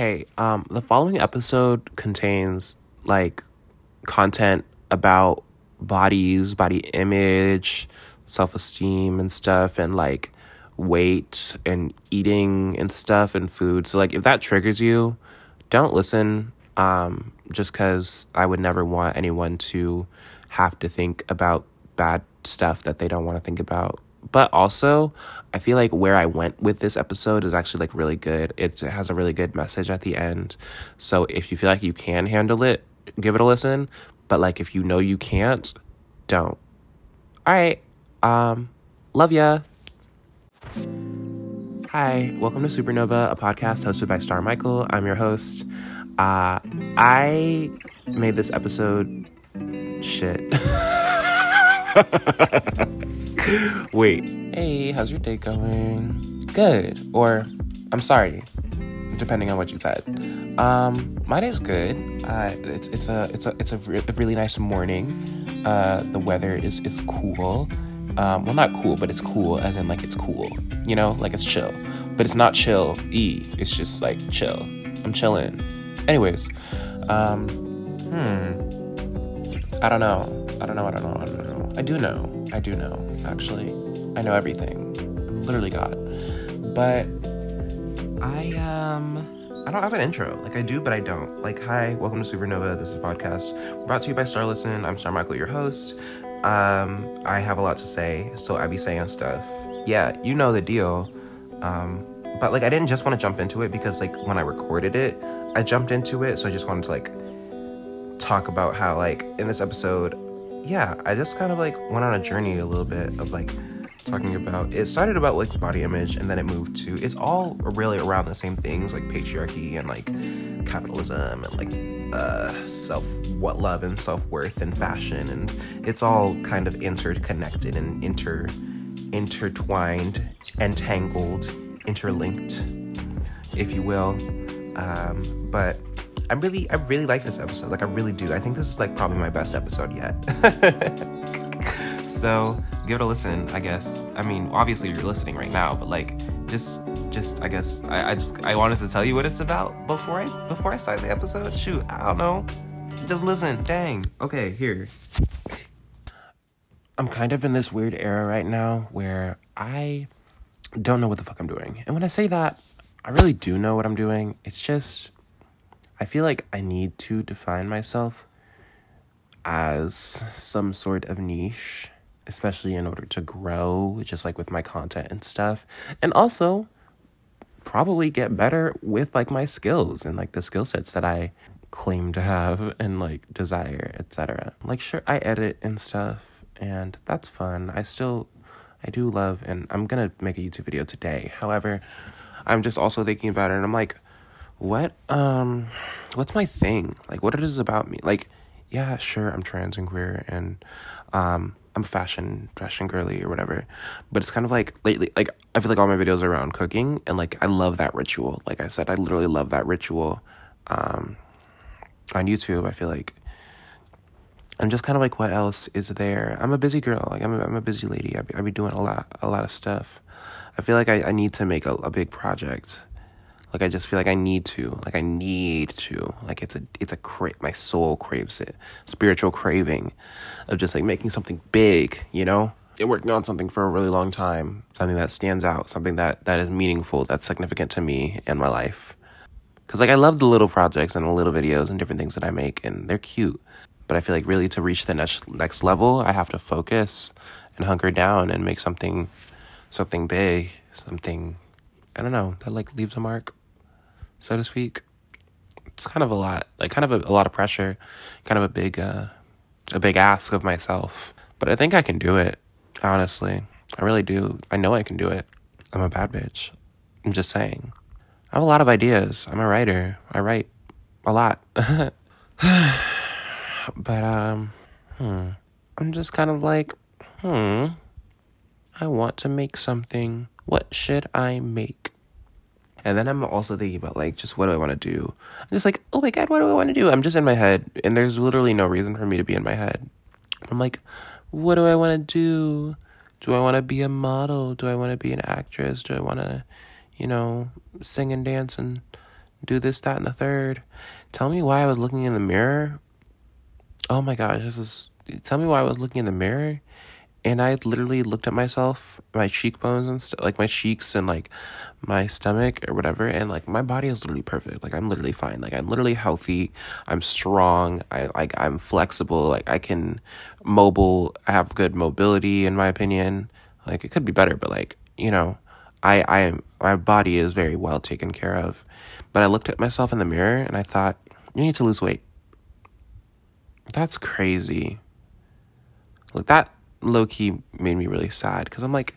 Hey, um, the following episode contains like content about bodies, body image, self esteem, and stuff, and like weight and eating and stuff and food. So, like, if that triggers you, don't listen. Um, just because I would never want anyone to have to think about bad stuff that they don't want to think about. But also, I feel like where I went with this episode is actually like really good. It has a really good message at the end. So if you feel like you can handle it, give it a listen. But like if you know you can't, don't. All right. Um love ya. Hi, welcome to Supernova, a podcast hosted by Star Michael. I'm your host. Uh I made this episode shit. Wait. Hey, how's your day going? Good. Or I'm sorry, depending on what you said. Um, my day's good. Uh, it's it's a it's a it's a, re- a really nice morning. Uh, the weather is is cool. Um, well, not cool, but it's cool, as in like it's cool. You know, like it's chill. But it's not chill. E. It's just like chill. I'm chilling. Anyways, um, hmm. I don't know. I don't know. I don't know. I don't know. I do know. I do know, actually. I know everything. I'm literally God. But I um I don't have an intro. Like I do, but I don't. Like, hi, welcome to Supernova. This is a podcast brought to you by Star Listen. I'm Star Michael, your host. Um, I have a lot to say, so I be saying stuff. Yeah, you know the deal. Um, but like I didn't just want to jump into it because like when I recorded it, I jumped into it, so I just wanted to like talk about how like in this episode yeah, I just kind of like went on a journey a little bit of like talking about it started about like body image and then it moved to it's all really around the same things like patriarchy and like capitalism and like uh self what love and self-worth and fashion and it's all kind of interconnected and inter intertwined entangled interlinked if you will. Um but I really, I really like this episode. Like, I really do. I think this is like probably my best episode yet. so give it a listen. I guess. I mean, obviously you're listening right now, but like, just, just, I guess, I, I just, I wanted to tell you what it's about before I, before I start the episode. Shoot, I don't know. Just listen. Dang. Okay, here. I'm kind of in this weird era right now where I don't know what the fuck I'm doing. And when I say that, I really do know what I'm doing. It's just I feel like I need to define myself as some sort of niche, especially in order to grow, just like with my content and stuff. And also, probably get better with like my skills and like the skill sets that I claim to have and like desire, etc. Like sure I edit and stuff and that's fun. I still I do love and I'm going to make a YouTube video today. However, I'm just also thinking about it and I'm like what um what's my thing? Like what it is about me. Like yeah sure i'm trans and queer and um i'm fashion fashion girly or whatever. But it's kind of like lately like i feel like all my videos are around cooking and like i love that ritual. Like i said i literally love that ritual um on youtube i feel like. I'm just kind of like what else is there? I'm a busy girl. Like i'm a, I'm a busy lady. I be, I be doing a lot a lot of stuff. I feel like i, I need to make a, a big project like I just feel like I need to, like I need to, like it's a, it's a cra- my soul craves it, spiritual craving, of just like making something big, you know, and working on something for a really long time, something that stands out, something that that is meaningful, that's significant to me and my life. Cause like I love the little projects and the little videos and different things that I make, and they're cute. But I feel like really to reach the next next level, I have to focus and hunker down and make something, something big, something I don't know that like leaves a mark so to speak. It's kind of a lot, like kind of a, a lot of pressure, kind of a big, uh, a big ask of myself. But I think I can do it. Honestly, I really do. I know I can do it. I'm a bad bitch. I'm just saying. I have a lot of ideas. I'm a writer. I write a lot. but um, hmm. I'm just kind of like, hmm. I want to make something. What should I make? And then I'm also thinking about like just what do I want to do? I'm just like, oh my god, what do I want to do? I'm just in my head, and there's literally no reason for me to be in my head. I'm like, what do I want to do? Do I want to be a model? Do I want to be an actress? Do I want to, you know, sing and dance and do this, that, and the third. Tell me why I was looking in the mirror. Oh my gosh, this is. Tell me why I was looking in the mirror and I literally looked at myself, my cheekbones and stuff, like my cheeks and like my stomach or whatever, and like my body is literally perfect. Like I'm literally fine. Like I'm literally healthy. I'm strong. I like I'm flexible. Like I can mobile. I have good mobility in my opinion. Like it could be better, but like you know, I I my body is very well taken care of. But I looked at myself in the mirror and I thought, you need to lose weight. That's crazy. Like that low key made me really sad because I'm like,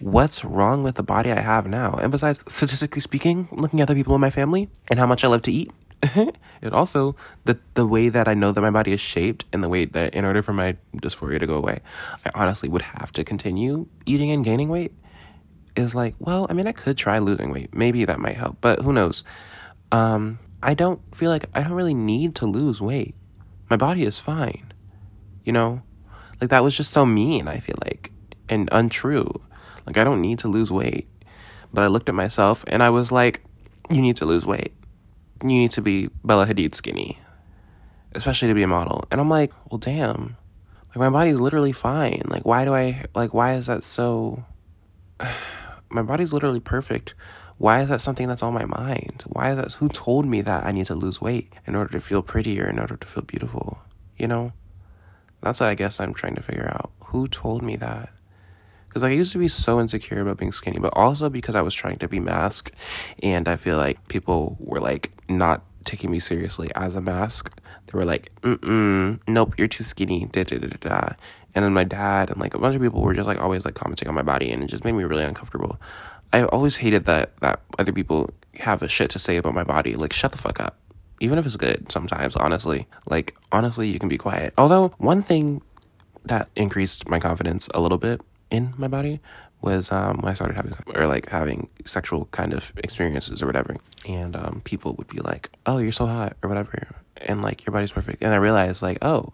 what's wrong with the body I have now? And besides, statistically speaking, looking at the people in my family and how much I love to eat, and also the the way that I know that my body is shaped and the way that in order for my dysphoria to go away, I honestly would have to continue eating and gaining weight. Is like, well, I mean, I could try losing weight. Maybe that might help, but who knows? Um, I don't feel like I don't really need to lose weight. My body is fine. You know, like that was just so mean, I feel like, and untrue. Like I don't need to lose weight. But I looked at myself and I was like, you need to lose weight. You need to be Bella Hadid skinny. Especially to be a model. And I'm like, well damn. Like my body's literally fine. Like why do I like why is that so my body's literally perfect. Why is that something that's on my mind? Why is that who told me that I need to lose weight in order to feel prettier, in order to feel beautiful? You know? That's what I guess I'm trying to figure out. Who told me that? Because like, I used to be so insecure about being skinny, but also because I was trying to be masc, and I feel like people were like not taking me seriously as a masc. They were like, mm nope, you're too skinny, da da da da. And then my dad and like a bunch of people were just like always like commenting on my body, and it just made me really uncomfortable. I always hated that that other people have a shit to say about my body. Like, shut the fuck up even if it's good sometimes, honestly. Like, honestly, you can be quiet. Although, one thing that increased my confidence a little bit in my body was um, when I started having, or like having sexual kind of experiences or whatever. And um, people would be like, oh, you're so hot or whatever. And like, your body's perfect. And I realized, like, oh,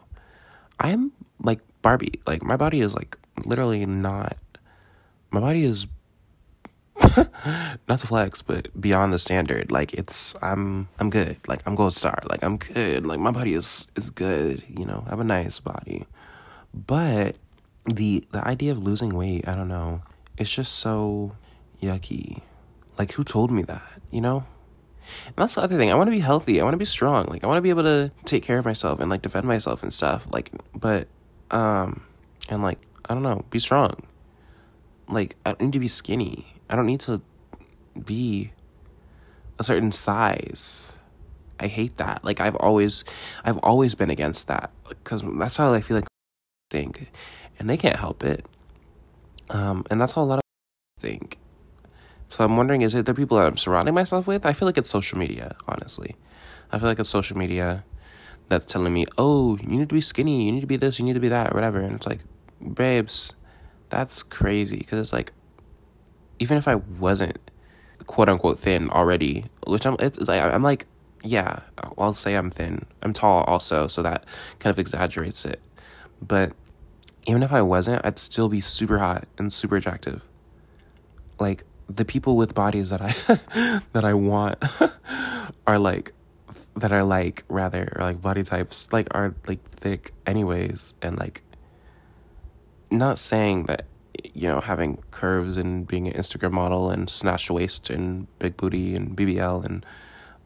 I'm like Barbie. Like, my body is like literally not, my body is not to flex, but beyond the standard. Like it's I'm I'm good. Like I'm gold star. Like I'm good. Like my body is is good. You know, I have a nice body. But the the idea of losing weight, I don't know. It's just so yucky. Like who told me that? You know. And that's the other thing. I want to be healthy. I want to be strong. Like I want to be able to take care of myself and like defend myself and stuff. Like, but um, and like I don't know, be strong. Like I need to be skinny I don't need to be a certain size. I hate that. Like I've always I've always been against that cuz that's how I feel like think and they can't help it. Um and that's how a lot of think. So I'm wondering is it the people that I'm surrounding myself with? I feel like it's social media, honestly. I feel like it's social media that's telling me, "Oh, you need to be skinny, you need to be this, you need to be that, or whatever." And it's like, "Babes, that's crazy." Cuz it's like even if I wasn't quote unquote thin already, which I'm, it's, it's like, I'm like, yeah, I'll say I'm thin. I'm tall also, so that kind of exaggerates it. But even if I wasn't, I'd still be super hot and super attractive. Like the people with bodies that I that I want are like that are like rather or like body types like are like thick anyways and like not saying that you know, having curves and being an Instagram model and snatched waist and big booty and BBL and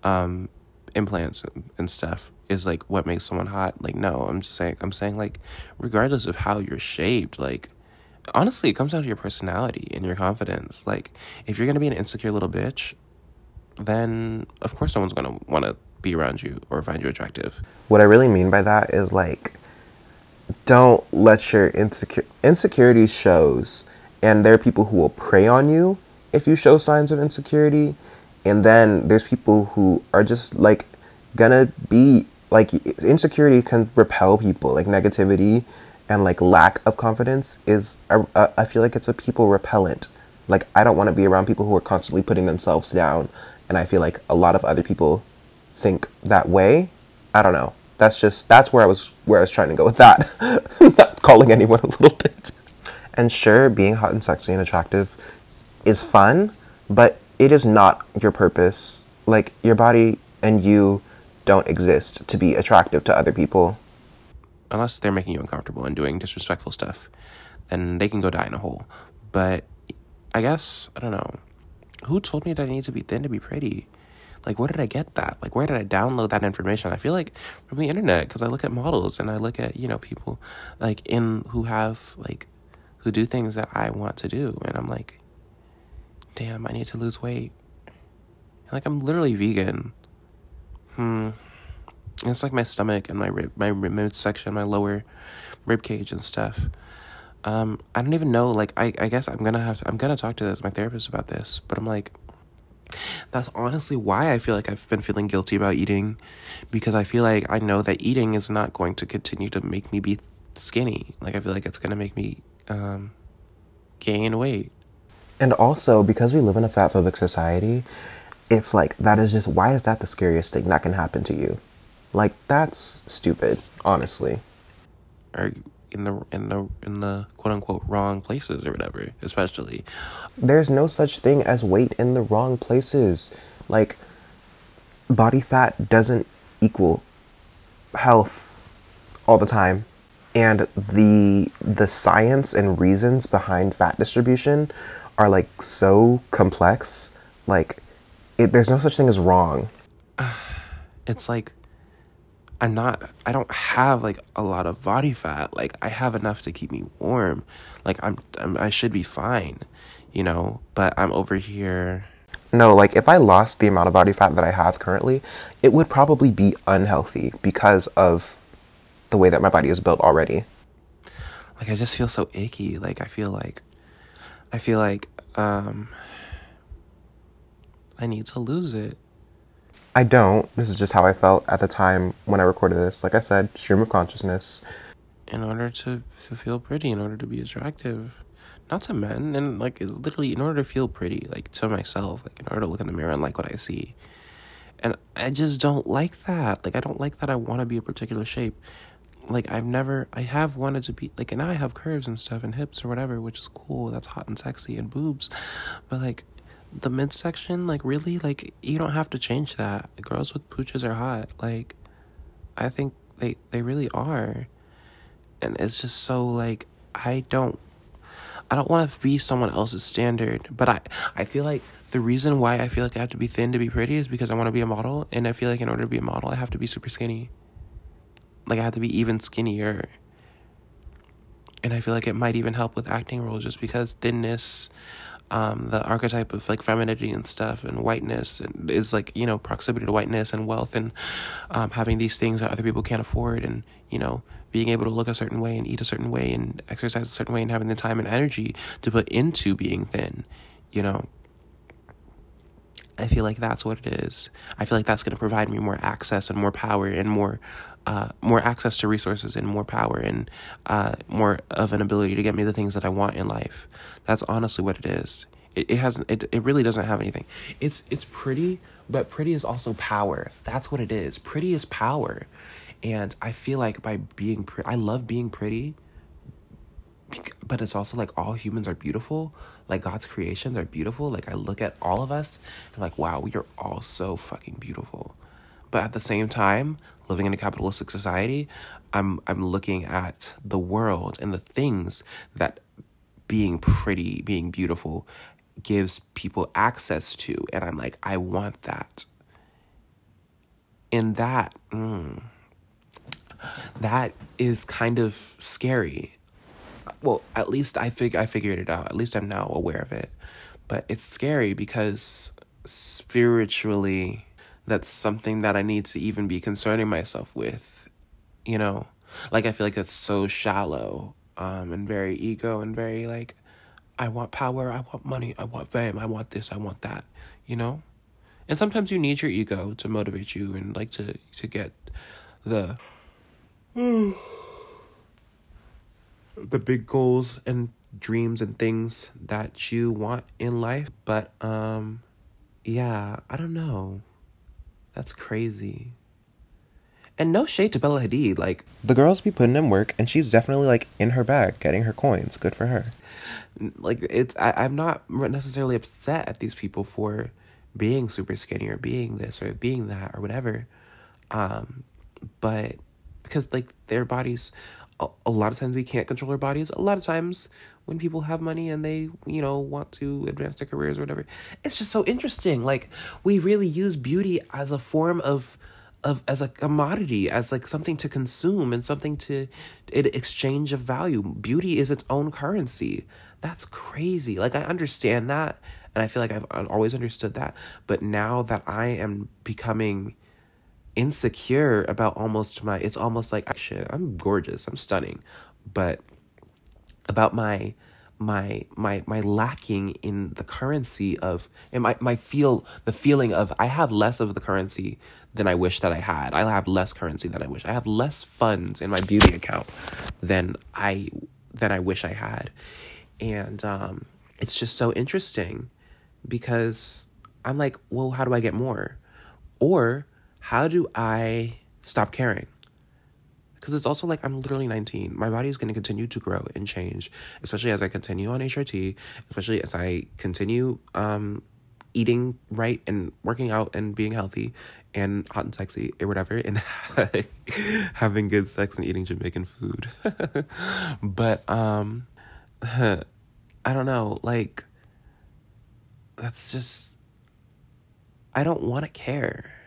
um, implants and stuff is like what makes someone hot. Like, no, I'm just saying, I'm saying like, regardless of how you're shaped, like, honestly, it comes down to your personality and your confidence. Like, if you're gonna be an insecure little bitch, then of course no one's gonna wanna be around you or find you attractive. What I really mean by that is like, don't let your insecure insecurity shows and there are people who will prey on you if you show signs of insecurity and then there's people who are just like gonna be like insecurity can repel people like negativity and like lack of confidence is a, a, I feel like it's a people repellent. Like i don't want to be around people who are constantly putting themselves down and i feel like a lot of other people think that way. I don't know that's just that's where I was where I was trying to go with that. Not calling anyone a little bit. And sure, being hot and sexy and attractive is fun, but it is not your purpose Like your body and you don't exist to be attractive to other people. Unless they're making you uncomfortable and doing disrespectful stuff, then they can go die in a hole. But I guess, I don't know. Who told me that I need to be thin to be pretty? Like, where did I get that? Like, where did I download that information? I feel like from the internet because I look at models and I look at, you know, people like in who have, like, who do things that I want to do. And I'm like, damn, I need to lose weight. Like, I'm literally vegan. Hmm. It's like my stomach and my rib, my rib section, my lower rib cage and stuff. Um, I don't even know. Like, I, I guess I'm gonna have to. I'm gonna talk to this, my therapist about this. But I'm like, that's honestly why I feel like I've been feeling guilty about eating, because I feel like I know that eating is not going to continue to make me be skinny. Like, I feel like it's gonna make me um, gain weight. And also, because we live in a fat phobic society, it's like that is just why is that the scariest thing that can happen to you? Like that's stupid, honestly. Or in the in the in the quote unquote wrong places or whatever, especially. There's no such thing as weight in the wrong places. Like body fat doesn't equal health all the time. And the the science and reasons behind fat distribution are like so complex. Like it, there's no such thing as wrong. It's like I'm not I don't have like a lot of body fat. Like I have enough to keep me warm. Like I'm, I'm I should be fine, you know, but I'm over here no, like if I lost the amount of body fat that I have currently, it would probably be unhealthy because of the way that my body is built already. Like I just feel so icky. Like I feel like I feel like um I need to lose it. I don't. This is just how I felt at the time when I recorded this. Like I said, stream of consciousness. In order to, to feel pretty, in order to be attractive. Not to men, and like it's literally in order to feel pretty, like to myself, like in order to look in the mirror and like what I see. And I just don't like that. Like I don't like that I want to be a particular shape. Like I've never I have wanted to be like and I have curves and stuff and hips or whatever, which is cool. That's hot and sexy and boobs. But like the midsection, like really, like you don't have to change that. Girls with pooches are hot. Like I think they they really are. And it's just so like I don't I don't want to be someone else's standard, but I I feel like the reason why I feel like I have to be thin to be pretty is because I want to be a model, and I feel like in order to be a model, I have to be super skinny. Like I have to be even skinnier. And I feel like it might even help with acting roles just because thinness um, the archetype of like femininity and stuff and whiteness and is like you know proximity to whiteness and wealth and um, having these things that other people can't afford and you know being able to look a certain way and eat a certain way and exercise a certain way and having the time and energy to put into being thin you know I feel like that's what it is. I feel like that's going to provide me more access and more power and more uh, more access to resources and more power and uh, more of an ability to get me the things that I want in life. That's honestly what it is. It, it hasn't. It, it really doesn't have anything. It's it's pretty, but pretty is also power. That's what it is. Pretty is power, and I feel like by being pretty, I love being pretty. But it's also like all humans are beautiful. Like God's creations are beautiful. Like I look at all of us and like, wow, we are all so fucking beautiful. But at the same time, living in a capitalistic society, I'm I'm looking at the world and the things that being pretty, being beautiful gives people access to and I'm like I want that. And that mm, that is kind of scary. Well, at least I fig I figured it out. At least I'm now aware of it. But it's scary because spiritually that's something that I need to even be concerning myself with, you know? Like I feel like that's so shallow, um, and very ego and very like I want power, I want money, I want fame, I want this, I want that, you know? And sometimes you need your ego to motivate you and like to to get the the big goals and dreams and things that you want in life, but um yeah, I don't know. That's crazy. And no shade to Bella Hadid. Like the girls be putting in work, and she's definitely like in her bag, getting her coins. Good for her. Like it's, I, I'm not necessarily upset at these people for being super skinny or being this or being that or whatever. Um, but because like their bodies, a, lot of times we can't control our bodies. A lot of times when people have money and they, you know, want to advance their careers or whatever, it's just so interesting. Like we really use beauty as a form of of as a commodity as like something to consume and something to in exchange of value beauty is its own currency that's crazy like i understand that and i feel like i've always understood that but now that i am becoming insecure about almost my it's almost like shit i'm gorgeous i'm stunning but about my my my my lacking in the currency of and my my feel the feeling of I have less of the currency than I wish that I had. I have less currency than I wish. I have less funds in my beauty account than I than I wish I had. And um it's just so interesting because I'm like, well, how do I get more? Or how do I stop caring? because it's also like I'm literally 19. My body is going to continue to grow and change, especially as I continue on HRT, especially as I continue um, eating right and working out and being healthy and hot and sexy or whatever and having good sex and eating Jamaican food. but um I don't know, like that's just I don't want to care.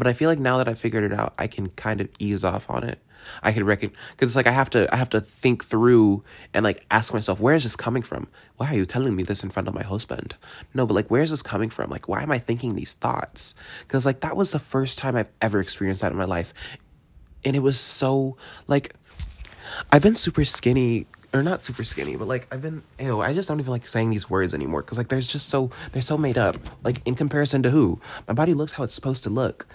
But I feel like now that I figured it out, I can kind of ease off on it. I can reckon because it's like I have to I have to think through and like ask myself where is this coming from? Why are you telling me this in front of my husband? No, but like where is this coming from? Like why am I thinking these thoughts? Because like that was the first time I've ever experienced that in my life, and it was so like I've been super skinny or not super skinny, but like I've been ew, I just don't even like saying these words anymore because like there's just so they're so made up. Like in comparison to who? My body looks how it's supposed to look.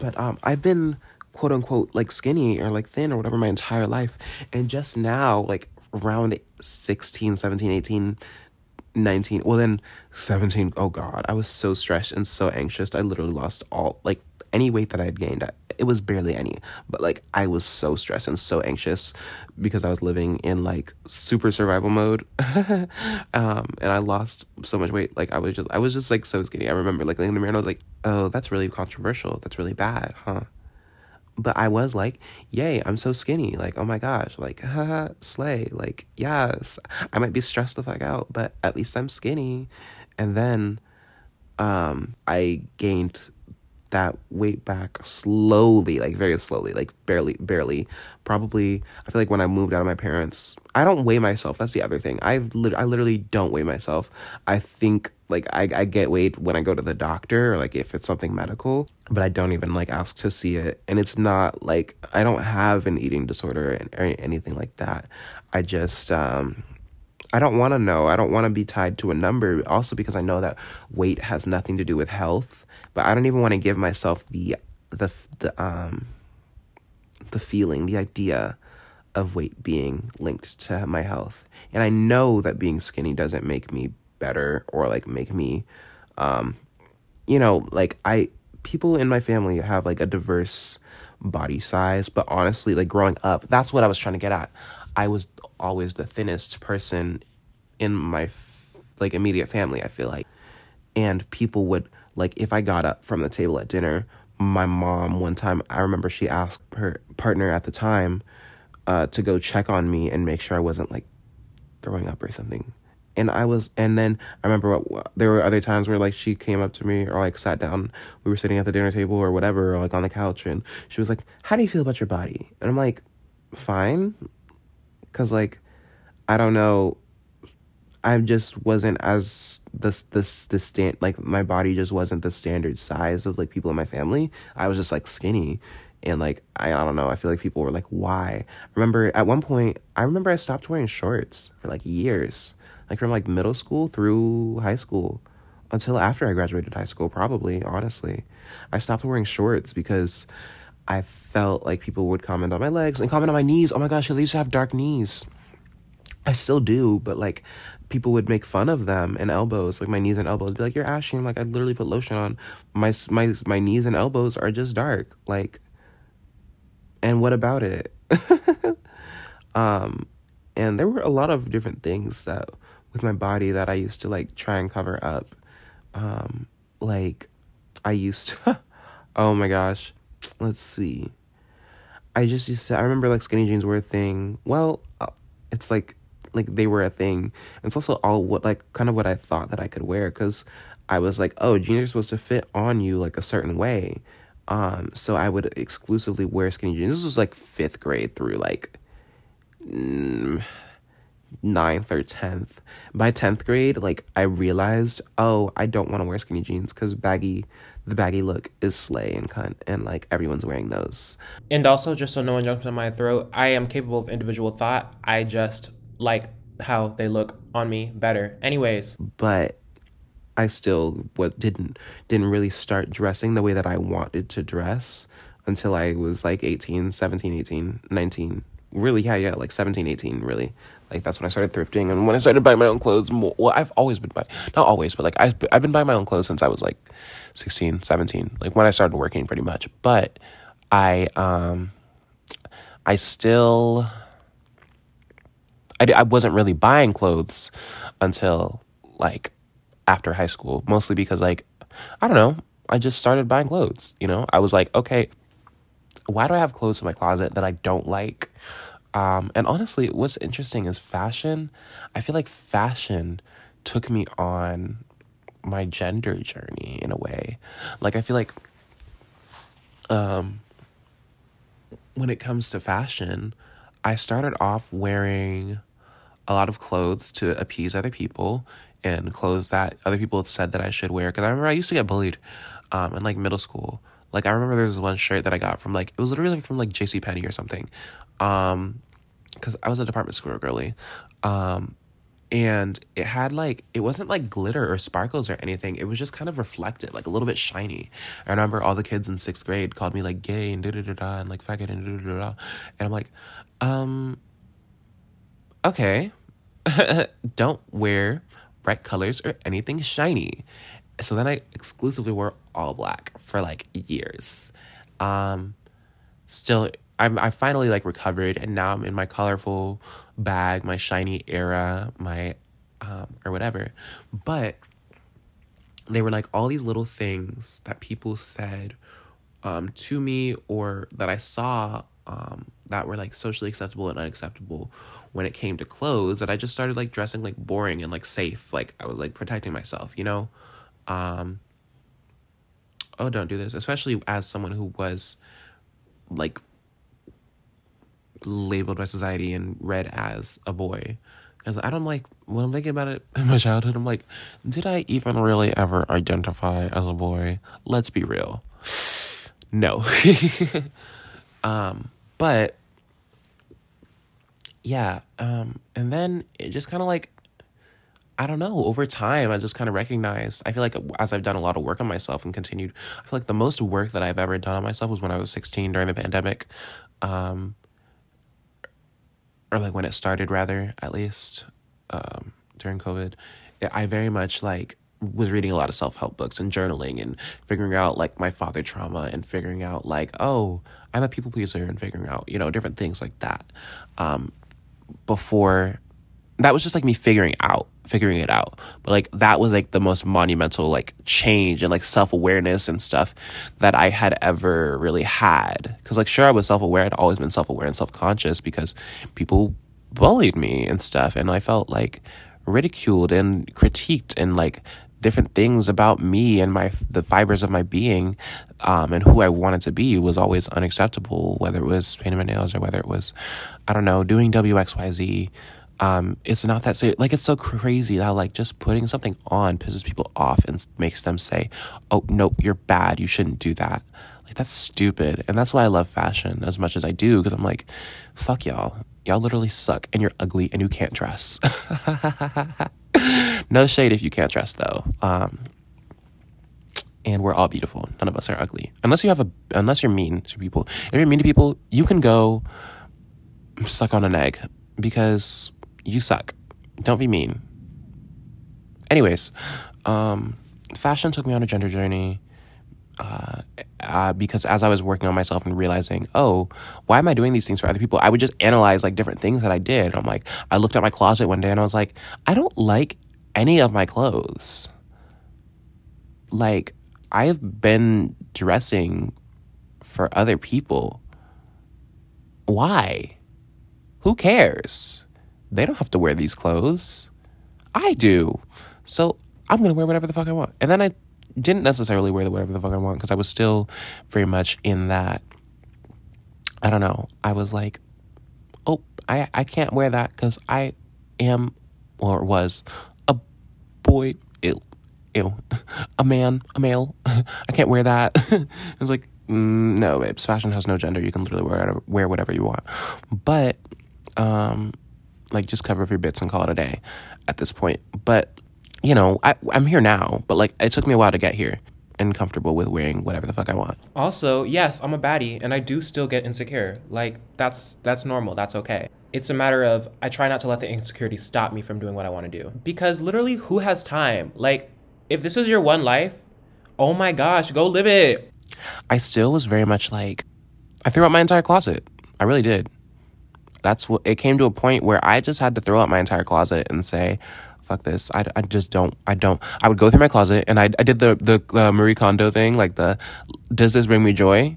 But um I've been quote unquote like skinny or like thin or whatever my entire life. And just now, like around 16, 17, 18, 19, well then 17, oh God, I was so stressed and so anxious. I literally lost all like any weight that I had gained. It was barely any, but like I was so stressed and so anxious because I was living in like super survival mode. um, and I lost so much weight. Like I was just, I was just like so skinny. I remember like in the mirror and I was like, oh, that's really controversial. That's really bad, huh? But I was like, yay, I'm so skinny. Like, oh my gosh, like, haha, slay. Like, yes, I might be stressed the fuck out, but at least I'm skinny. And then um, I gained that weight back slowly, like very slowly, like barely, barely. Probably, I feel like when I moved out of my parents, I don't weigh myself. That's the other thing. I've I literally don't weigh myself. I think like I, I get weighed when I go to the doctor or like if it's something medical, but I don't even like ask to see it. And it's not like I don't have an eating disorder or anything like that. I just um I don't want to know. I don't want to be tied to a number. Also, because I know that weight has nothing to do with health. But I don't even want to give myself the the the um the feeling, the idea of weight being linked to my health. And I know that being skinny doesn't make me better or like make me um you know, like I people in my family have like a diverse body size, but honestly, like growing up, that's what I was trying to get at. I was always the thinnest person in my f- like immediate family, I feel like. And people would like if I got up from the table at dinner, my mom one time I remember she asked her partner at the time uh, to go check on me and make sure I wasn't like throwing up or something. And I was, and then I remember what, there were other times where like she came up to me or like sat down. We were sitting at the dinner table or whatever, or like on the couch, and she was like, "How do you feel about your body?" And I'm like, "Fine," because like I don't know, I just wasn't as this this the stand like my body just wasn't the standard size of like people in my family. I was just like skinny and like I, I don't know, I feel like people were like, why? I remember at one point I remember I stopped wearing shorts for like years. Like from like middle school through high school. Until after I graduated high school, probably, honestly. I stopped wearing shorts because I felt like people would comment on my legs and comment on my knees. Oh my gosh, at least have dark knees. I still do, but like people would make fun of them and elbows, like my knees and elbows. Be like, "You're ashy." I'm like, I literally put lotion on. My my my knees and elbows are just dark. Like, and what about it? um, and there were a lot of different things that with my body that I used to like try and cover up, Um, like I used to, oh my gosh, let's see. I just used to, I remember like skinny jeans were a thing. Well, uh, it's like, like they were a thing. It's also all what, like, kind of what I thought that I could wear because I was like, oh, jeans are supposed to fit on you like a certain way. Um, so I would exclusively wear skinny jeans. This was like fifth grade through like ninth or tenth. By tenth grade, like I realized, oh, I don't want to wear skinny jeans because baggy, the baggy look is slay and cunt, and like everyone's wearing those. And also, just so no one jumps in my throat, I am capable of individual thought. I just like how they look on me better. Anyways, but I still what didn't didn't really start dressing the way that I wanted to dress until I was like 18, 17, 18, 19. Really, yeah, yeah, like 17, 18, really. Like that's when I started thrifting and when I started buying my own clothes. More, well, I've always been buying, not always, but like I've, I've been buying my own clothes since I was like 16, 17, like when I started working pretty much. But I, um, I still, I, I wasn't really buying clothes until like after high school, mostly because like I don't know, I just started buying clothes, you know? I was like, okay, why do I have clothes in my closet that I don't like? Um, and honestly, what's interesting is fashion. I feel like fashion took me on my gender journey in a way. Like I feel like um when it comes to fashion, I started off wearing a lot of clothes to appease other people and clothes that other people said that I should wear. Cause I remember I used to get bullied, um, in like middle school. Like I remember there was one shirt that I got from like, it was literally from like J.C. Penney or something. Um, cause I was a department store girly. Um, and it had like it wasn't like glitter or sparkles or anything it was just kind of reflected like a little bit shiny i remember all the kids in sixth grade called me like gay and da da da da and like faggot and da da da and i'm like um okay don't wear bright colors or anything shiny. So then I exclusively wore all black for like years. Um, still, I'm I finally like recovered, and now I'm in my colorful bag, my shiny era, my um, or whatever. But they were like all these little things that people said um, to me or that I saw um, that were like socially acceptable and unacceptable when it came to clothes that I just started like dressing like boring and like safe. Like I was like protecting myself, you know? Um oh don't do this, especially as someone who was like labeled by society and read as a boy. Because I don't like when I'm thinking about it in my childhood, I'm like, did I even really ever identify as a boy? Let's be real. No. um, but yeah, um, and then it just kind of like I don't know, over time, I just kind of recognized. I feel like as I've done a lot of work on myself and continued, I feel like the most work that I've ever done on myself was when I was 16 during the pandemic. Um, or like when it started, rather, at least um, during COVID. I very much like was reading a lot of self-help books and journaling and figuring out like my father trauma and figuring out like oh i'm a people pleaser and figuring out you know different things like that um, before that was just like me figuring out figuring it out. But like that was like the most monumental like change and like self-awareness and stuff that i had ever really had. Because like sure i was self-aware. I'd always been self-aware and self-conscious because people bullied me and stuff. And i felt like ridiculed and critiqued and like different things about me and my the fibers of my being um, and who I wanted to be was always unacceptable whether it was painting my nails or whether it was I don't know doing WXYZ um, it's not that serious. like it's so crazy how like just putting something on pisses people off and makes them say oh nope you're bad you shouldn't do that. Like that's stupid and that's why I love fashion as much as I do because I'm like fuck y'all. Y'all literally suck and you're ugly and you can't dress no shade if you can't dress though. Um, and we're all beautiful. None of us are ugly. Unless you have a, unless you're mean to people. If you're mean to people, you can go suck on an egg because you suck. Don't be mean. Anyways, um, fashion took me on a gender journey. Uh, uh, because as I was working on myself and realizing, oh, why am I doing these things for other people? I would just analyze like different things that I did. I'm like, I looked at my closet one day and I was like, I don't like any of my clothes. like I've been dressing for other people. Why? Who cares? They don't have to wear these clothes. I do. So I'm going to wear whatever the fuck I want. And then I didn't necessarily wear the whatever the fuck I want because I was still very much in that. I don't know. I was like, oh, I, I can't wear that because I am or was boy. Ew, ew, a man, a male. I can't wear that. it's like, mm, no, babes. Fashion has no gender. You can literally wear whatever, wear whatever you want. But, um, like, just cover up your bits and call it a day at this point. But you know, I, I'm here now, but like it took me a while to get here and comfortable with wearing whatever the fuck I want. Also, yes, I'm a baddie and I do still get insecure. Like that's that's normal. That's okay. It's a matter of I try not to let the insecurity stop me from doing what I want to do. Because literally who has time? Like if this is your one life, oh my gosh, go live it. I still was very much like I threw out my entire closet. I really did. That's what it came to a point where I just had to throw out my entire closet and say, fuck this. I, I just don't, I don't, I would go through my closet and I, I did the, the, uh, Marie Kondo thing, like the, does this bring me joy?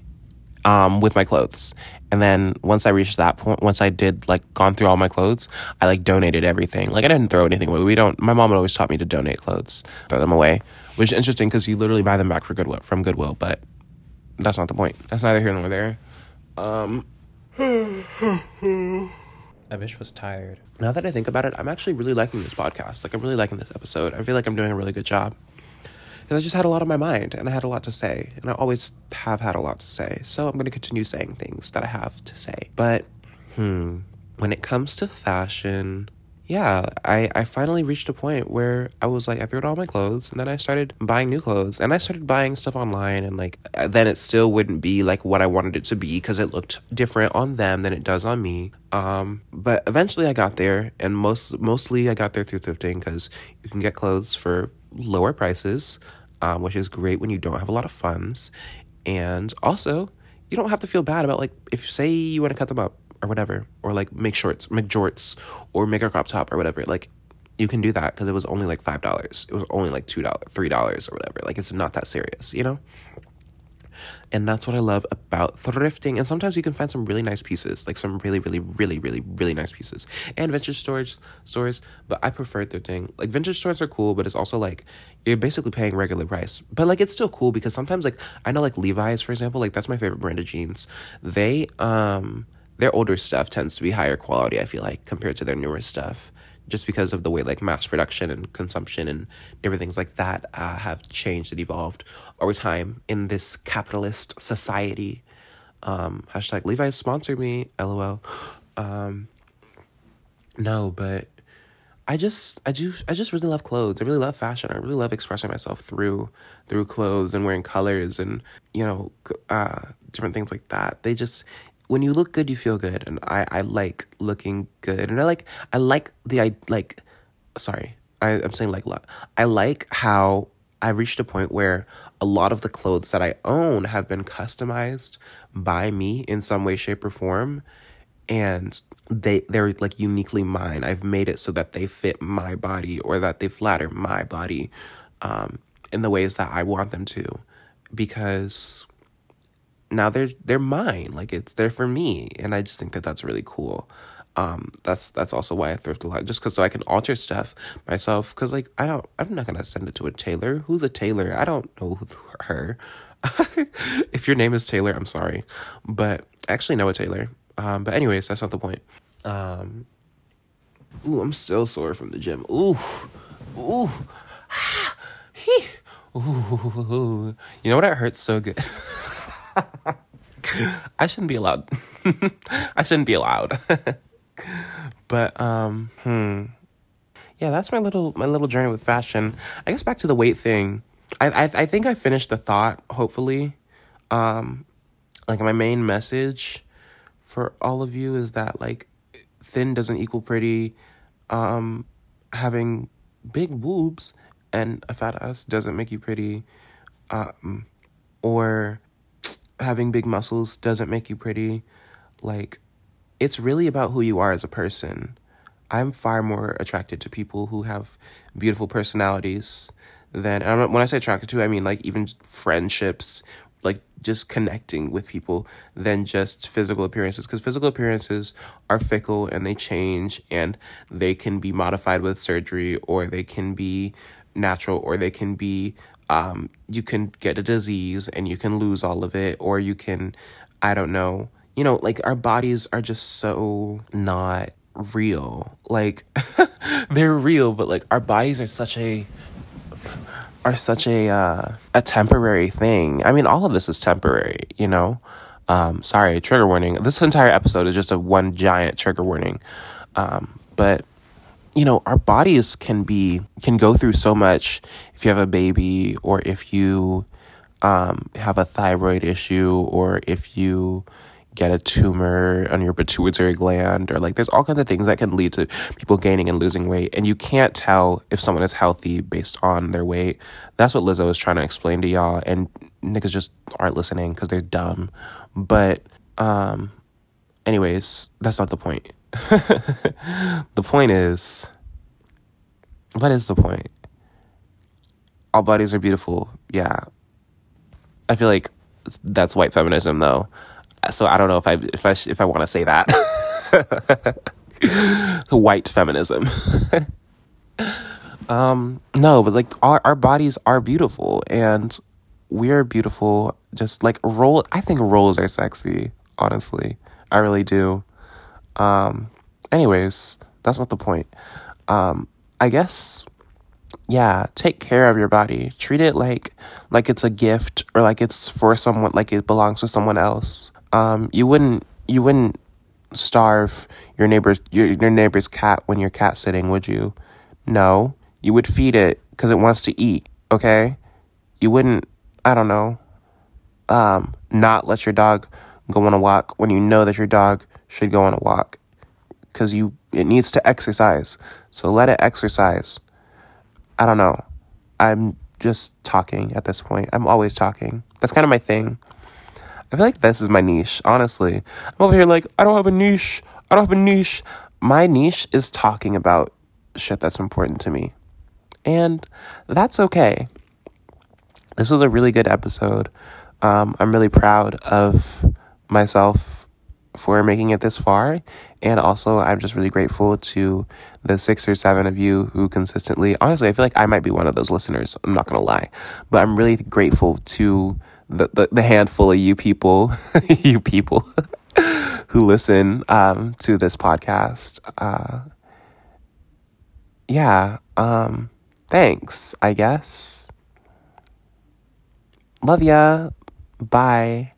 Um, with my clothes. And then once I reached that point, once I did like gone through all my clothes, I like donated everything. Like I didn't throw anything away. We don't, my mom always taught me to donate clothes, throw them away, which is interesting because you literally buy them back for Goodwill, from Goodwill, but that's not the point. That's neither here nor there. Um, I wish was tired. Now that I think about it, I'm actually really liking this podcast. Like, I'm really liking this episode. I feel like I'm doing a really good job. Because I just had a lot on my mind and I had a lot to say. And I always have had a lot to say. So I'm going to continue saying things that I have to say. But, hmm, when it comes to fashion, yeah, I, I finally reached a point where I was like, I threw out all my clothes and then I started buying new clothes and I started buying stuff online and like, uh, then it still wouldn't be like what I wanted it to be because it looked different on them than it does on me. Um, but eventually I got there and most, mostly I got there through thrifting because you can get clothes for lower prices, um, which is great when you don't have a lot of funds. And also, you don't have to feel bad about like, if say you want to cut them up or whatever, or like make shorts, make jorts, or make a crop top or whatever. Like you can do that because it was only like five dollars. It was only like two dollars, three dollars or whatever. Like it's not that serious, you know. And that's what I love about thrifting. And sometimes you can find some really nice pieces, like some really, really, really, really, really nice pieces. And vintage storage stores, but I prefer thrifting. Like vintage stores are cool, but it's also like you're basically paying regular price. But like it's still cool because sometimes like I know like Levi's, for example, like that's my favorite brand of jeans. They um their older stuff tends to be higher quality, I feel like, compared to their newer stuff. Just because of the way like mass production and consumption and different things like that uh, have changed and evolved over time in this capitalist society. Um, hashtag Levi's sponsor me, lol. Um, no, but I just I do I just really love clothes. I really love fashion. I really love expressing myself through through clothes and wearing colors and you know uh, different things like that. They just when you look good, you feel good, and I I like looking good, and I like I like the I like sorry I I'm saying like I like how I reached a point where a lot of the clothes that I own have been customized by me in some way, shape, or form, and they they're like uniquely mine. I've made it so that they fit my body or that they flatter my body um, in the ways that I want them to, because now they're they're mine. Like it's there for me, and I just think that that's really cool. Um, that's that's also why I thrift a lot, just because so I can alter stuff myself. Because like I don't, I'm not gonna send it to a tailor. Who's a tailor? I don't know her. if your name is Taylor, I'm sorry, but I actually know a tailor. Um, but anyways, that's not the point. Um, ooh, I'm still sore from the gym. Ooh, ooh, ooh. You know what? It hurts so good. I shouldn't be allowed. I shouldn't be allowed. but um, hmm. Yeah, that's my little my little journey with fashion. I guess back to the weight thing. I I, I think I finished the thought. Hopefully, um, like my main message for all of you is that like thin doesn't equal pretty. Um, having big boobs and a fat ass doesn't make you pretty. Um, or having big muscles doesn't make you pretty. Like, it's really about who you are as a person. I'm far more attracted to people who have beautiful personalities than and when I say attracted to, I mean like even friendships, like just connecting with people than just physical appearances because physical appearances are fickle and they change and they can be modified with surgery or they can be natural or they can be um, you can get a disease and you can lose all of it or you can i don't know you know like our bodies are just so not real like they're real but like our bodies are such a are such a uh, a temporary thing. I mean, all of this is temporary, you know. Um, sorry, trigger warning. This entire episode is just a one giant trigger warning. Um, but you know, our bodies can be can go through so much if you have a baby or if you um, have a thyroid issue or if you get a tumor on your pituitary gland or like there's all kinds of things that can lead to people gaining and losing weight and you can't tell if someone is healthy based on their weight. That's what lizzo is trying to explain to y'all and niggas just aren't listening because they're dumb. But um anyways that's not the point the point is what is the point all bodies are beautiful yeah i feel like that's white feminism though so I don't know if I if I if I want to say that. White feminism. um no, but like our our bodies are beautiful and we're beautiful just like roll I think rolls are sexy, honestly. I really do. Um anyways, that's not the point. Um I guess yeah, take care of your body. Treat it like like it's a gift or like it's for someone like it belongs to someone else um, you wouldn't you wouldn't starve your neighbor's your, your neighbor's cat when you're cat sitting, would you? No, you would feed it because it wants to eat. Okay, you wouldn't. I don't know. Um, not let your dog go on a walk when you know that your dog should go on a walk because you it needs to exercise. So let it exercise. I don't know. I'm just talking at this point. I'm always talking. That's kind of my thing. I feel like this is my niche, honestly. I'm over here like, I don't have a niche. I don't have a niche. My niche is talking about shit that's important to me. And that's okay. This was a really good episode. Um, I'm really proud of myself for making it this far. And also, I'm just really grateful to the six or seven of you who consistently, honestly, I feel like I might be one of those listeners. I'm not going to lie. But I'm really grateful to the, the, the handful of you people, you people who listen um, to this podcast. Uh, yeah, um, thanks, I guess. Love ya. Bye.